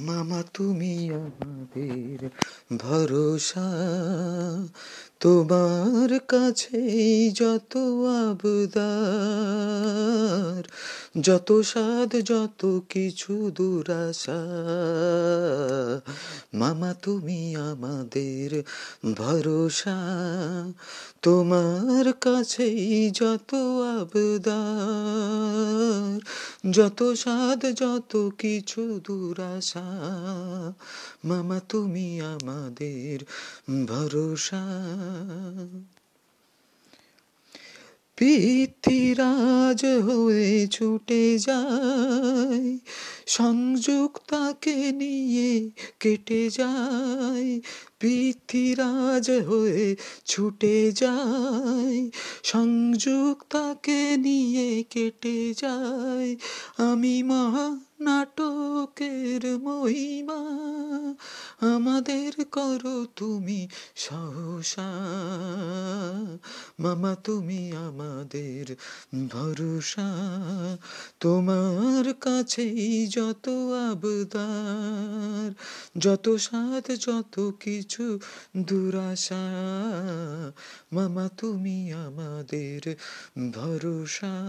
মামা তুমি আমাদের ভরসা। তোমার কাছেই যত আবদার। যত স্বাদ, যত কিছু দুরাশা। মামা, তুমি আমাদের ভরসা। তোমার কাছেই যত আবদার, যত স্বাদ, যত কিছু দুরাশা। মামা, তুমি আমাদের ভরসা। পৃথিরাজ হয়ে ছুটে যায়, সংযুক্তাকে নিয়ে কেটে যায়, পৃথিরাজ হয়ে ছুটে যায়, সংযুক্তাকে নিয়ে কেটে যায়। আমি মহা করো তুমি সহসা। মামা, তুমি আমাদের ভরসা। তোমার কাছেই যত আবদার, যত সাথ যত কিছু দুরাশা। মামা, তুমি আমাদের ভরসা।